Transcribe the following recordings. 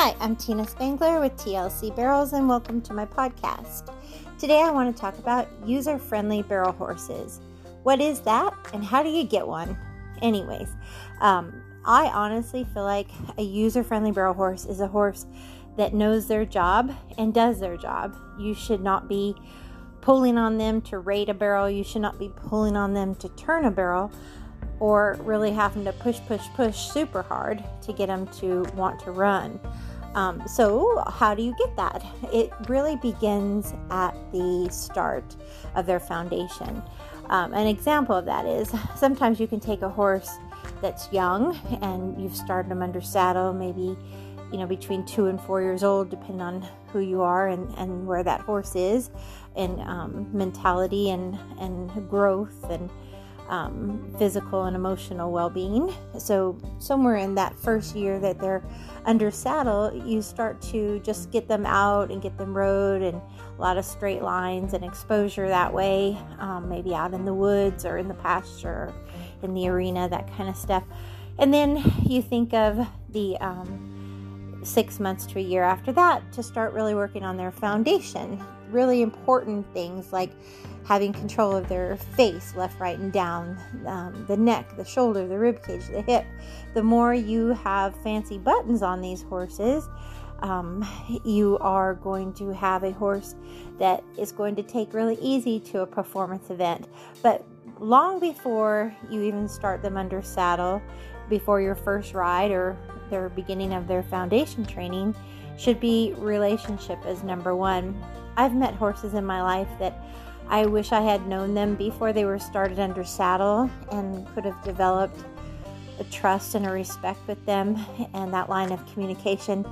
Hi, I'm Tina Spangler with TLC Barrels, and welcome to my podcast. Today, I want to talk about user friendly barrel horses. What is that, and how do you get one? Anyways, um, I honestly feel like a user friendly barrel horse is a horse that knows their job and does their job. You should not be pulling on them to rate a barrel, you should not be pulling on them to turn a barrel or really having to push, push, push super hard to get them to want to run. Um, so, how do you get that? It really begins at the start of their foundation. Um, an example of that is sometimes you can take a horse that's young and you've started them under saddle, maybe you know between two and four years old, depending on who you are and, and where that horse is, and um, mentality and and growth and um, physical and emotional well being. So, somewhere in that first year that they're under saddle, you start to just get them out and get them rode and a lot of straight lines and exposure that way, um, maybe out in the woods or in the pasture, in the arena, that kind of stuff. And then you think of the um, six months to a year after that to start really working on their foundation. Really important things like having control of their face, left, right, and down, um, the neck, the shoulder, the rib cage, the hip. The more you have fancy buttons on these horses, um, you are going to have a horse that is going to take really easy to a performance event. But long before you even start them under saddle, before your first ride or their beginning of their foundation training, should be relationship as number one. I've met horses in my life that I wish I had known them before they were started under saddle and could have developed a trust and a respect with them and that line of communication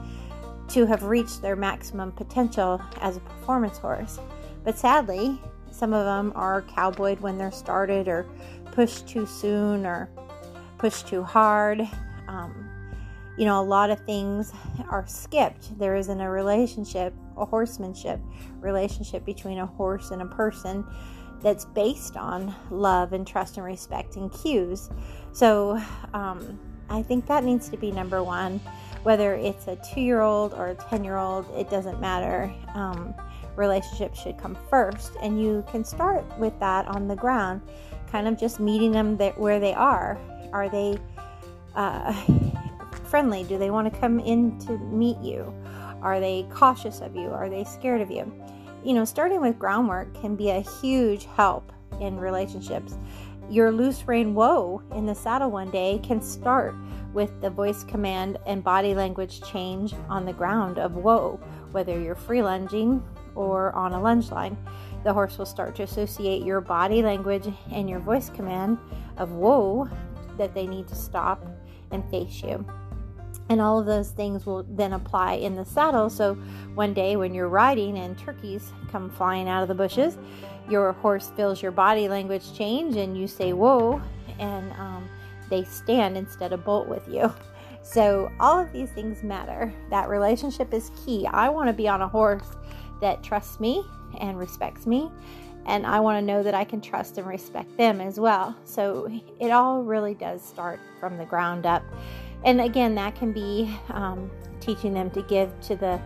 to have reached their maximum potential as a performance horse. But sadly, some of them are cowboyed when they're started or pushed too soon or pushed too hard. Um, you know, a lot of things are skipped. There isn't a relationship, a horsemanship relationship between a horse and a person that's based on love and trust and respect and cues. So um, I think that needs to be number one. Whether it's a two year old or a 10 year old, it doesn't matter. Um, relationships should come first, and you can start with that on the ground, kind of just meeting them where they are. Are they uh, friendly? Do they want to come in to meet you? Are they cautious of you? Are they scared of you? You know, starting with groundwork can be a huge help in relationships. Your loose rein whoa in the saddle one day can start with the voice command and body language change on the ground of whoa, whether you're free lunging or on a lunge line. The horse will start to associate your body language and your voice command of whoa that they need to stop and face you and all of those things will then apply in the saddle. So one day when you're riding and turkeys come flying out of the bushes, your horse feels your body language change and you say, Whoa, and um, they stand instead of bolt with you. So all of these things matter. That relationship is key. I want to be on a horse that trusts me and respects me. And I want to know that I can trust and respect them as well. So it all really does start from the ground up. And again, that can be um, teaching them to give to the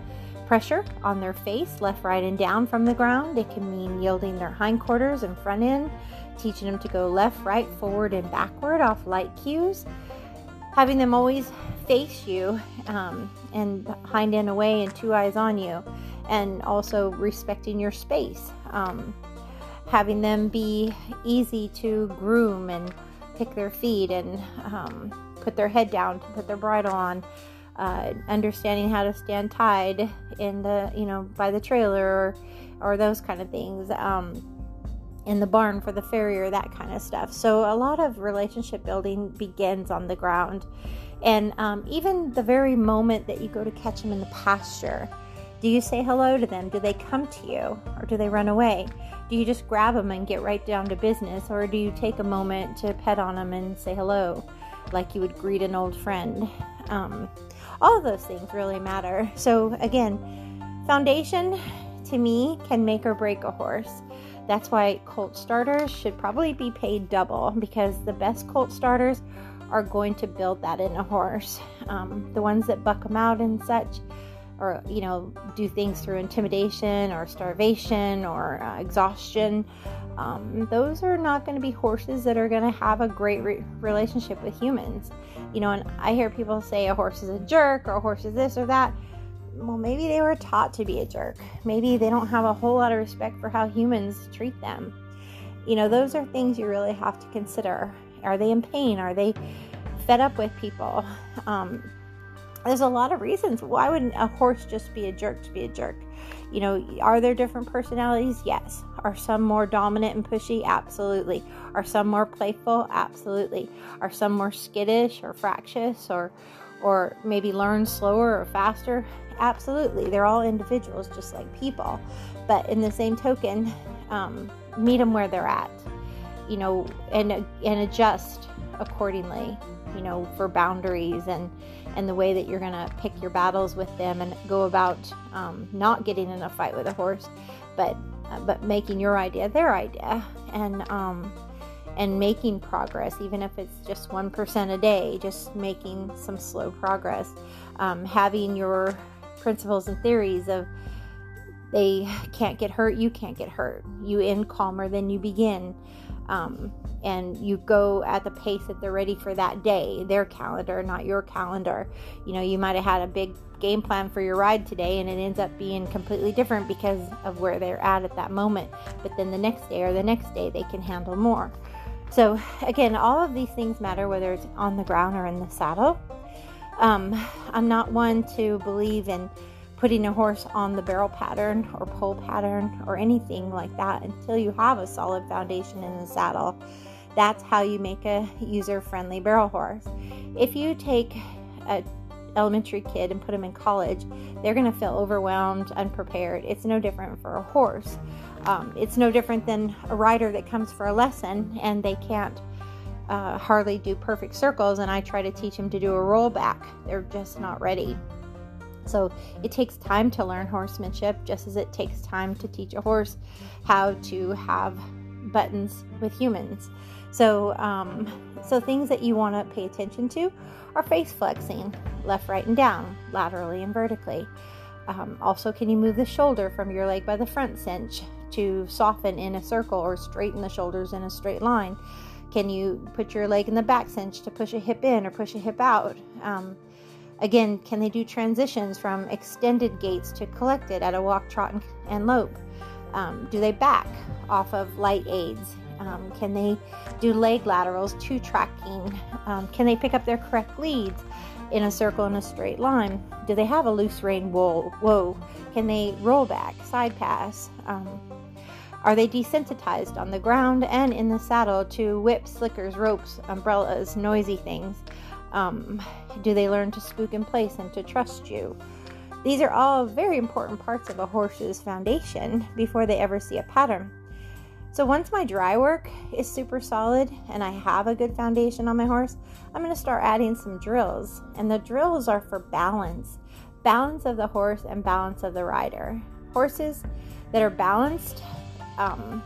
pressure on their face, left, right, and down from the ground. It can mean yielding their hindquarters and front end, teaching them to go left, right, forward, and backward off light cues. Having them always face you um, and hind end away and two eyes on you, and also respecting your space. Um, having them be easy to groom and pick their feet and um, put their head down to put their bridle on. Uh, understanding how to stand tied in the you know by the trailer or, or those kind of things um, in the barn for the farrier that kind of stuff. So a lot of relationship building begins on the ground. And um, even the very moment that you go to catch them in the pasture do you say hello to them? Do they come to you or do they run away? Do you just grab them and get right down to business or do you take a moment to pet on them and say hello like you would greet an old friend. Um, all of those things really matter. So, again, foundation to me can make or break a horse. That's why colt starters should probably be paid double because the best colt starters are going to build that in a horse. Um, the ones that buck them out and such, or you know, do things through intimidation or starvation or uh, exhaustion. Um, those are not going to be horses that are going to have a great re- relationship with humans. You know, and I hear people say a horse is a jerk or a horse is this or that. Well, maybe they were taught to be a jerk. Maybe they don't have a whole lot of respect for how humans treat them. You know, those are things you really have to consider. Are they in pain? Are they fed up with people? Um, there's a lot of reasons. Why would a horse just be a jerk to be a jerk? You know, are there different personalities? Yes. Are some more dominant and pushy? Absolutely. Are some more playful? Absolutely. Are some more skittish or fractious or or maybe learn slower or faster? Absolutely. They're all individuals just like people. But in the same token, um, meet them where they're at. You know, and and adjust accordingly, you know, for boundaries and and the way that you're to pick your battles with them and go about um, not getting in a fight with a horse, but uh, but making your idea their idea and um, and making progress, even if it's just one percent a day, just making some slow progress, um, having your principles and theories of they can't get hurt, you can't get hurt. You end calmer than you begin. Um, and you go at the pace that they're ready for that day, their calendar, not your calendar. You know, you might have had a big game plan for your ride today and it ends up being completely different because of where they're at at that moment. But then the next day or the next day, they can handle more. So, again, all of these things matter whether it's on the ground or in the saddle. Um, I'm not one to believe in putting a horse on the barrel pattern or pole pattern or anything like that until you have a solid foundation in the saddle. That's how you make a user friendly barrel horse. If you take a elementary kid and put them in college, they're going to feel overwhelmed, unprepared. It's no different for a horse. Um, it's no different than a rider that comes for a lesson and they can't uh, hardly do perfect circles, and I try to teach them to do a rollback. They're just not ready. So it takes time to learn horsemanship, just as it takes time to teach a horse how to have buttons with humans. So, um, so things that you want to pay attention to are face flexing, left, right, and down, laterally and vertically. Um, also, can you move the shoulder from your leg by the front cinch to soften in a circle or straighten the shoulders in a straight line? Can you put your leg in the back cinch to push a hip in or push a hip out? Um, Again, can they do transitions from extended gaits to collected at a walk, trot, and, and lope? Um, do they back off of light aids? Um, can they do leg laterals, two tracking? Um, can they pick up their correct leads in a circle in a straight line? Do they have a loose rein whoa? whoa? Can they roll back, side pass? Um, are they desensitized on the ground and in the saddle to whips, slickers, ropes, umbrellas, noisy things? Um, do they learn to spook in place and to trust you? These are all very important parts of a horse's foundation before they ever see a pattern. So once my dry work is super solid and I have a good foundation on my horse, I'm going to start adding some drills. And the drills are for balance balance of the horse and balance of the rider. Horses that are balanced, um,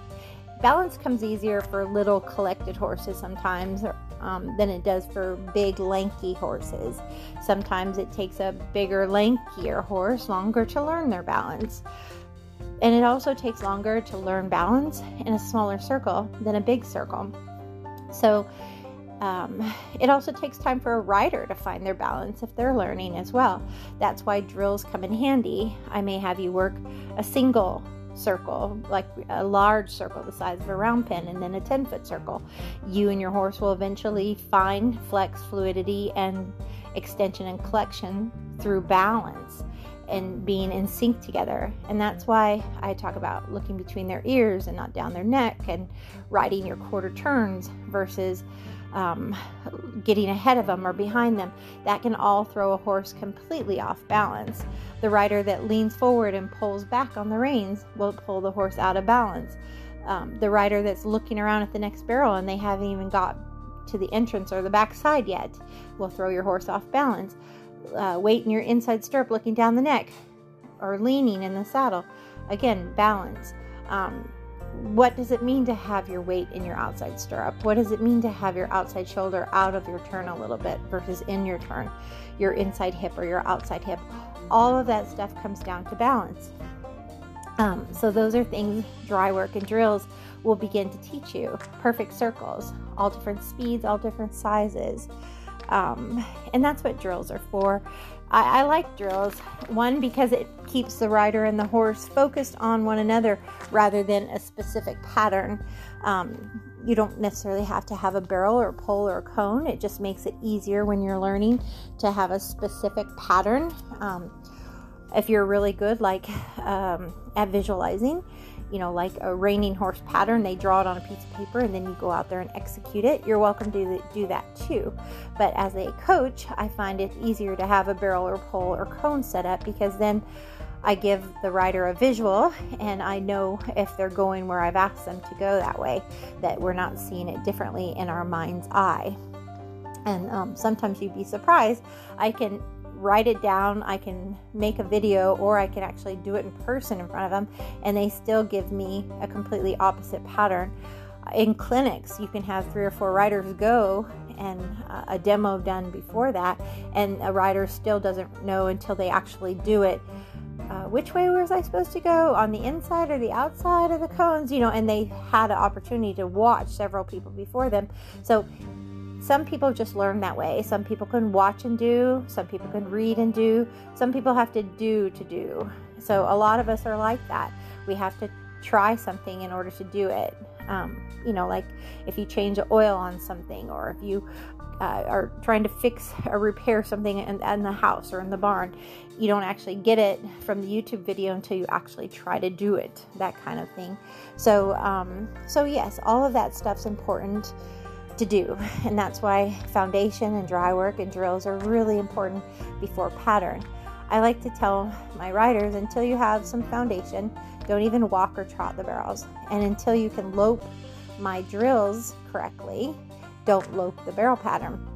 balance comes easier for little collected horses sometimes, um, than it does for big, lanky horses. Sometimes it takes a bigger, lankier horse longer to learn their balance. And it also takes longer to learn balance in a smaller circle than a big circle. So, um, it also takes time for a rider to find their balance if they're learning as well. That's why drills come in handy. I may have you work a single circle, like a large circle the size of a round pen, and then a 10 foot circle. You and your horse will eventually find flex, fluidity, and extension and collection through balance and being in sync together. And that's why I talk about looking between their ears and not down their neck and riding your quarter turns versus um, getting ahead of them or behind them. That can all throw a horse completely off balance. The rider that leans forward and pulls back on the reins will pull the horse out of balance. Um, the rider that's looking around at the next barrel and they haven't even got to the entrance or the backside yet will throw your horse off balance. Uh, weight in your inside stirrup looking down the neck or leaning in the saddle. Again, balance. Um, what does it mean to have your weight in your outside stirrup? What does it mean to have your outside shoulder out of your turn a little bit versus in your turn, your inside hip or your outside hip? All of that stuff comes down to balance. Um, so, those are things dry work and drills will begin to teach you. Perfect circles, all different speeds, all different sizes. Um, and that's what drills are for. I, I like drills. One, because it keeps the rider and the horse focused on one another rather than a specific pattern. Um, you don't necessarily have to have a barrel or pole or cone. It just makes it easier when you're learning to have a specific pattern. Um, if you're really good, like um, at visualizing, you know, like a reining horse pattern, they draw it on a piece of paper and then you go out there and execute it. You're welcome to do that too. But as a coach, I find it easier to have a barrel or pole or cone set up because then I give the rider a visual and I know if they're going where I've asked them to go that way, that we're not seeing it differently in our mind's eye. And um, sometimes you'd be surprised. I can write it down, I can make a video, or I can actually do it in person in front of them, and they still give me a completely opposite pattern. In clinics, you can have three or four riders go and uh, a demo done before that, and a rider still doesn't know until they actually do it. Uh, which way was I supposed to go? On the inside or the outside of the cones? You know, and they had an opportunity to watch several people before them. So some people just learn that way. Some people can watch and do, some people can read and do, some people have to do to do. So a lot of us are like that. We have to try something in order to do it. Um, you know, like if you change oil on something, or if you uh, are trying to fix or repair something in, in, the house or in the barn, you don't actually get it from the YouTube video until you actually try to do it. That kind of thing. So, um, so yes, all of that stuff's important to do. And that's why foundation and dry work and drills are really important before pattern. I like to tell my riders until you have some foundation, don't even walk or trot the barrels. And until you can lope my drills correctly, don't lope the barrel pattern.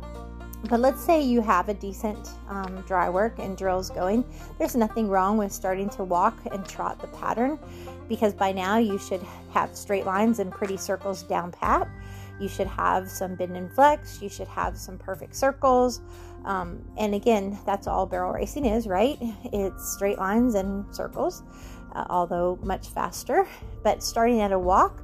But let's say you have a decent um, dry work and drills going. There's nothing wrong with starting to walk and trot the pattern because by now you should have straight lines and pretty circles down pat. You should have some bend and flex. You should have some perfect circles. Um, and again, that's all barrel racing is, right? It's straight lines and circles, uh, although much faster. But starting at a walk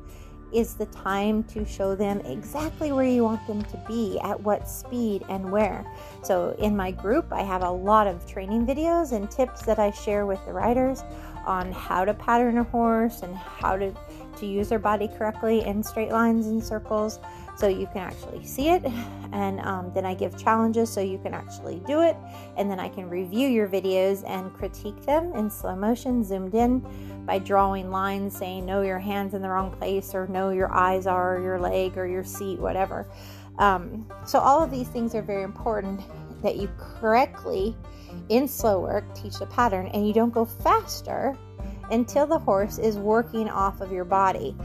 is the time to show them exactly where you want them to be, at what speed, and where. So, in my group, I have a lot of training videos and tips that I share with the riders on how to pattern a horse and how to to use their body correctly in straight lines and circles so you can actually see it. And um, then I give challenges so you can actually do it. And then I can review your videos and critique them in slow motion, zoomed in by drawing lines saying, no, your hand's in the wrong place, or no, your eyes are, or your leg, or your seat, whatever. Um, so, all of these things are very important that you correctly, in slow work, teach the pattern and you don't go faster until the horse is working off of your body.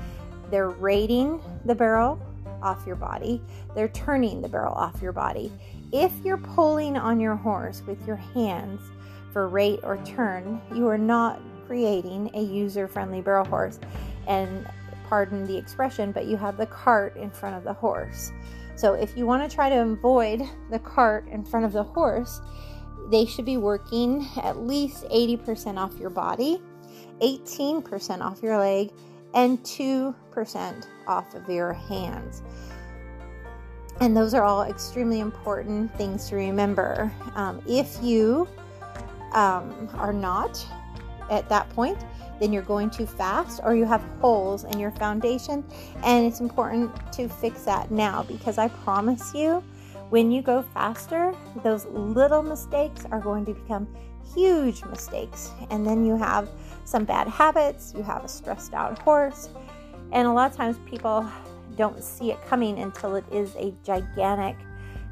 They're rating the barrel off your body, they're turning the barrel off your body. If you're pulling on your horse with your hands for rate or turn, you are not creating a user friendly barrel horse. And pardon the expression, but you have the cart in front of the horse. So if you want to try to avoid the cart in front of the horse, they should be working at least 80% off your body 18% off your leg, and 2% off of your hands. And those are all extremely important things to remember. Um, if you um, are not at that point, then you're going too fast or you have holes in your foundation. And it's important to fix that now because I promise you, when you go faster, those little mistakes are going to become huge mistakes. And then you have some bad habits, you have a stressed out horse, and a lot of times people don't see it coming until it is a gigantic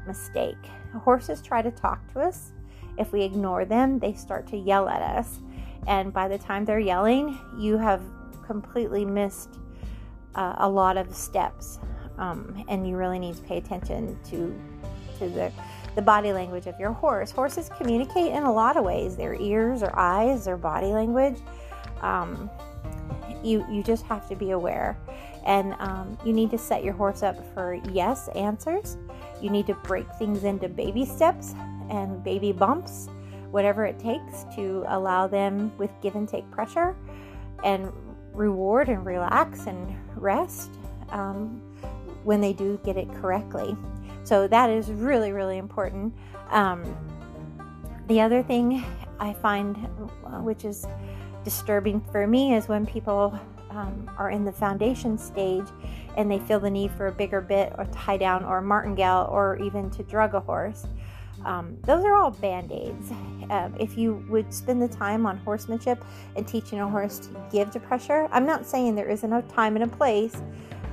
mistake. Horses try to talk to us. If we ignore them, they start to yell at us. And by the time they're yelling, you have completely missed uh, a lot of steps. Um, and you really need to pay attention to to the the body language of your horse. Horses communicate in a lot of ways their ears, their eyes, their body language. Um, You you just have to be aware, and um, you need to set your horse up for yes answers. You need to break things into baby steps and baby bumps, whatever it takes to allow them with give and take pressure, and reward and relax and rest um, when they do get it correctly. So that is really really important. Um, the other thing I find, uh, which is disturbing for me, is when people um, are in the foundation stage and they feel the need for a bigger bit or tie down or martingale or even to drug a horse. Um, those are all band aids. Um, if you would spend the time on horsemanship and teaching a horse to give to pressure, I'm not saying there isn't a time and a place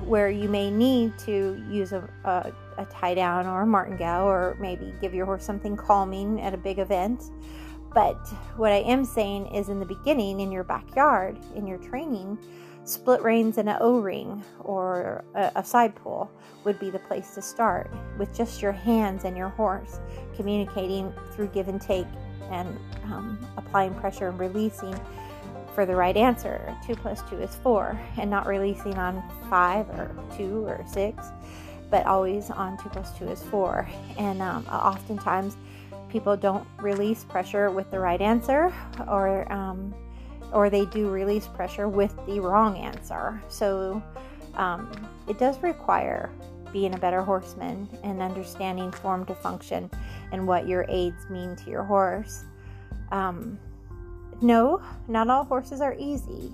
where you may need to use a, a, a tie down or a martingale or maybe give your horse something calming at a big event. But what I am saying is in the beginning, in your backyard, in your training, split reins and an O ring or a, a, side pull would be the place to start with just your hands and your horse communicating through give and take and um, applying pressure and releasing for the right answer. Two plus two is four, and not releasing on five or two or six, but always on two plus two is four. And um, oftentimes, people don't release pressure with the right answer or um, or they do release pressure with the wrong answer. So um, it does require being a better horseman and understanding form to function and what your aids mean to your horse. Um, no not all horses are easy.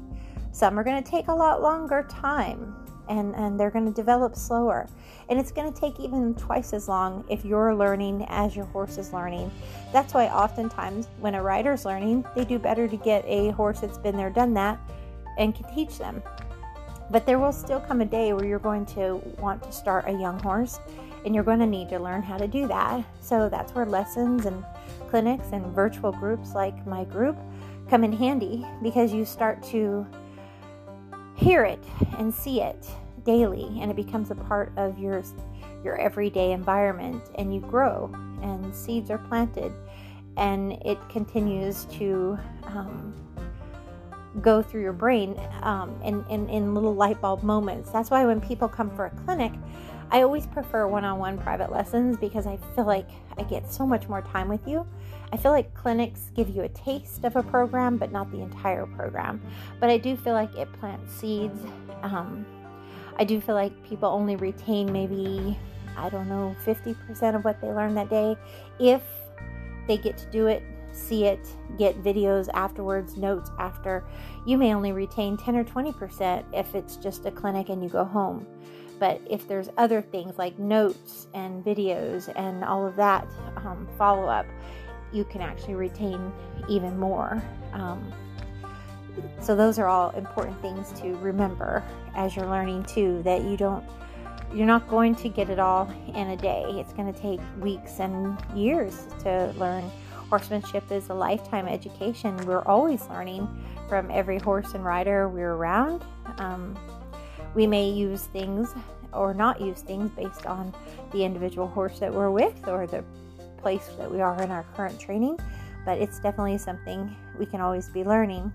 Some are going to take a lot longer time and, and they're going to develop slower. And it's going to take even twice as long if you're learning as your horse is learning. That's why oftentimes when a rider's learning, they do better to get a horse that's been there, done that, and can teach them. But there will still come a day where you're going to want to start a young horse and you're going to need to learn how to do that. So that's where lessons and clinics and virtual groups like my group come in handy because you start to hear it and see it daily and it becomes a part of your your everyday environment and you grow and seeds are planted and it continues to um, go through your brain um, in, in, in little light bulb moments. That's why when people come for a clinic i always prefer one-on-one private lessons because i feel like i get so much more time with you I feel like clinics give you a taste of a program, but not the entire program. But I do feel like it plants seeds. Um, I do feel like people only retain maybe, I don't know, 50% of what they learned that day if they get to do it, see it, get videos afterwards, notes after. You may only retain 10 or 20% if it's just a clinic and you go home. But if there's other things like notes and videos and all of that um, follow up, you can actually retain even more. Um, so those are all important things to remember as you're learning too that you don't you're not going to get it all in a day. It's going to take weeks and years to learn. Horsemanship is a lifetime education. We're always learning from every horse and rider we're around. Um, we may use things or not use things based on the individual horse that we're with or the place that we are in our current training, but it's definitely something we can always be learning.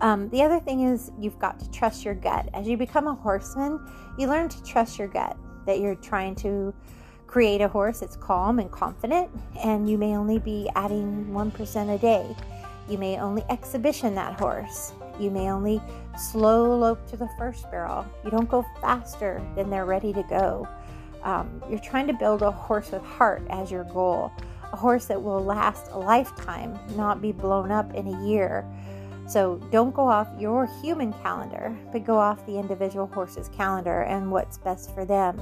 Um, the other thing is you've got to trust your gut. As you become a horseman, you learn to trust your gut that you're trying to create a horse that's calm and confident, and you may only be adding 1% a day. You may only exhibition that horse. You may only slow lope to the first barrel. You don't go faster than they're ready to go. Um, you're trying to build a horse with heart as your goal, a horse that will last a lifetime, not be blown up in a year. So don't go off your human calendar, but go off the individual horse's calendar and what's best for them.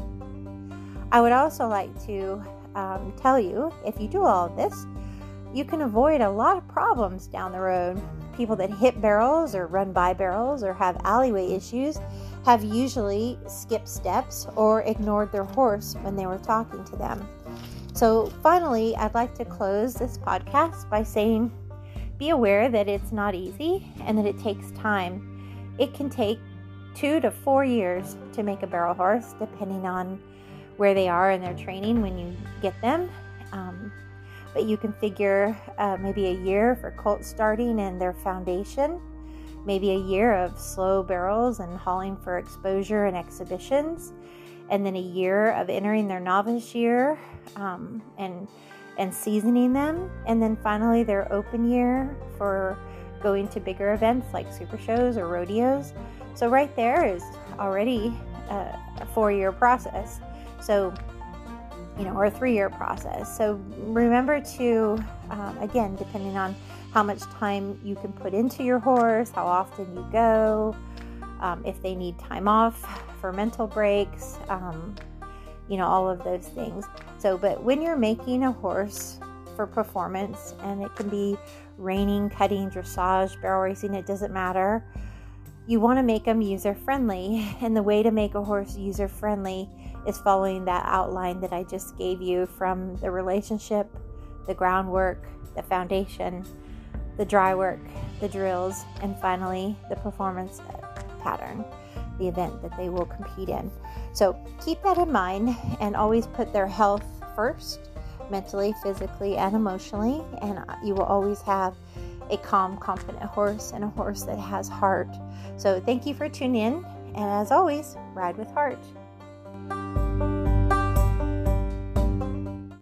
I would also like to um, tell you if you do all of this, you can avoid a lot of problems down the road. People that hit barrels or run by barrels or have alleyway issues have usually skipped steps or ignored their horse when they were talking to them. So, finally, I'd like to close this podcast by saying be aware that it's not easy and that it takes time. It can take two to four years to make a barrel horse, depending on where they are in their training when you get them. Um, but you can figure uh, maybe a year for colt starting and their foundation maybe a year of slow barrels and hauling for exposure and exhibitions, and then a year of entering their novice year um, and and seasoning them, and then finally their open year for going to bigger events like super shows or rodeos. So right there is already a, a four-year process. So you know, or a three-year process. So remember to, um, again, depending on how much time you can put into your horse, how often you go, um, if they need time off for mental breaks, um, you know, all of those things. So, but when you're making a horse for performance, and it can be reining, cutting, dressage, barrel racing, it doesn't matter. You want to make them user friendly, and the way to make a horse user friendly is following that outline that I just gave you from the relationship, the groundwork, the foundation, the dry work, the drills, and finally the performance pattern, the event that they will compete in. So keep that in mind and always put their health first, mentally, physically, and emotionally, and you will always have a calm, confident horse and a horse that has heart. So thank you for tuning in, and as always, ride with heart thank you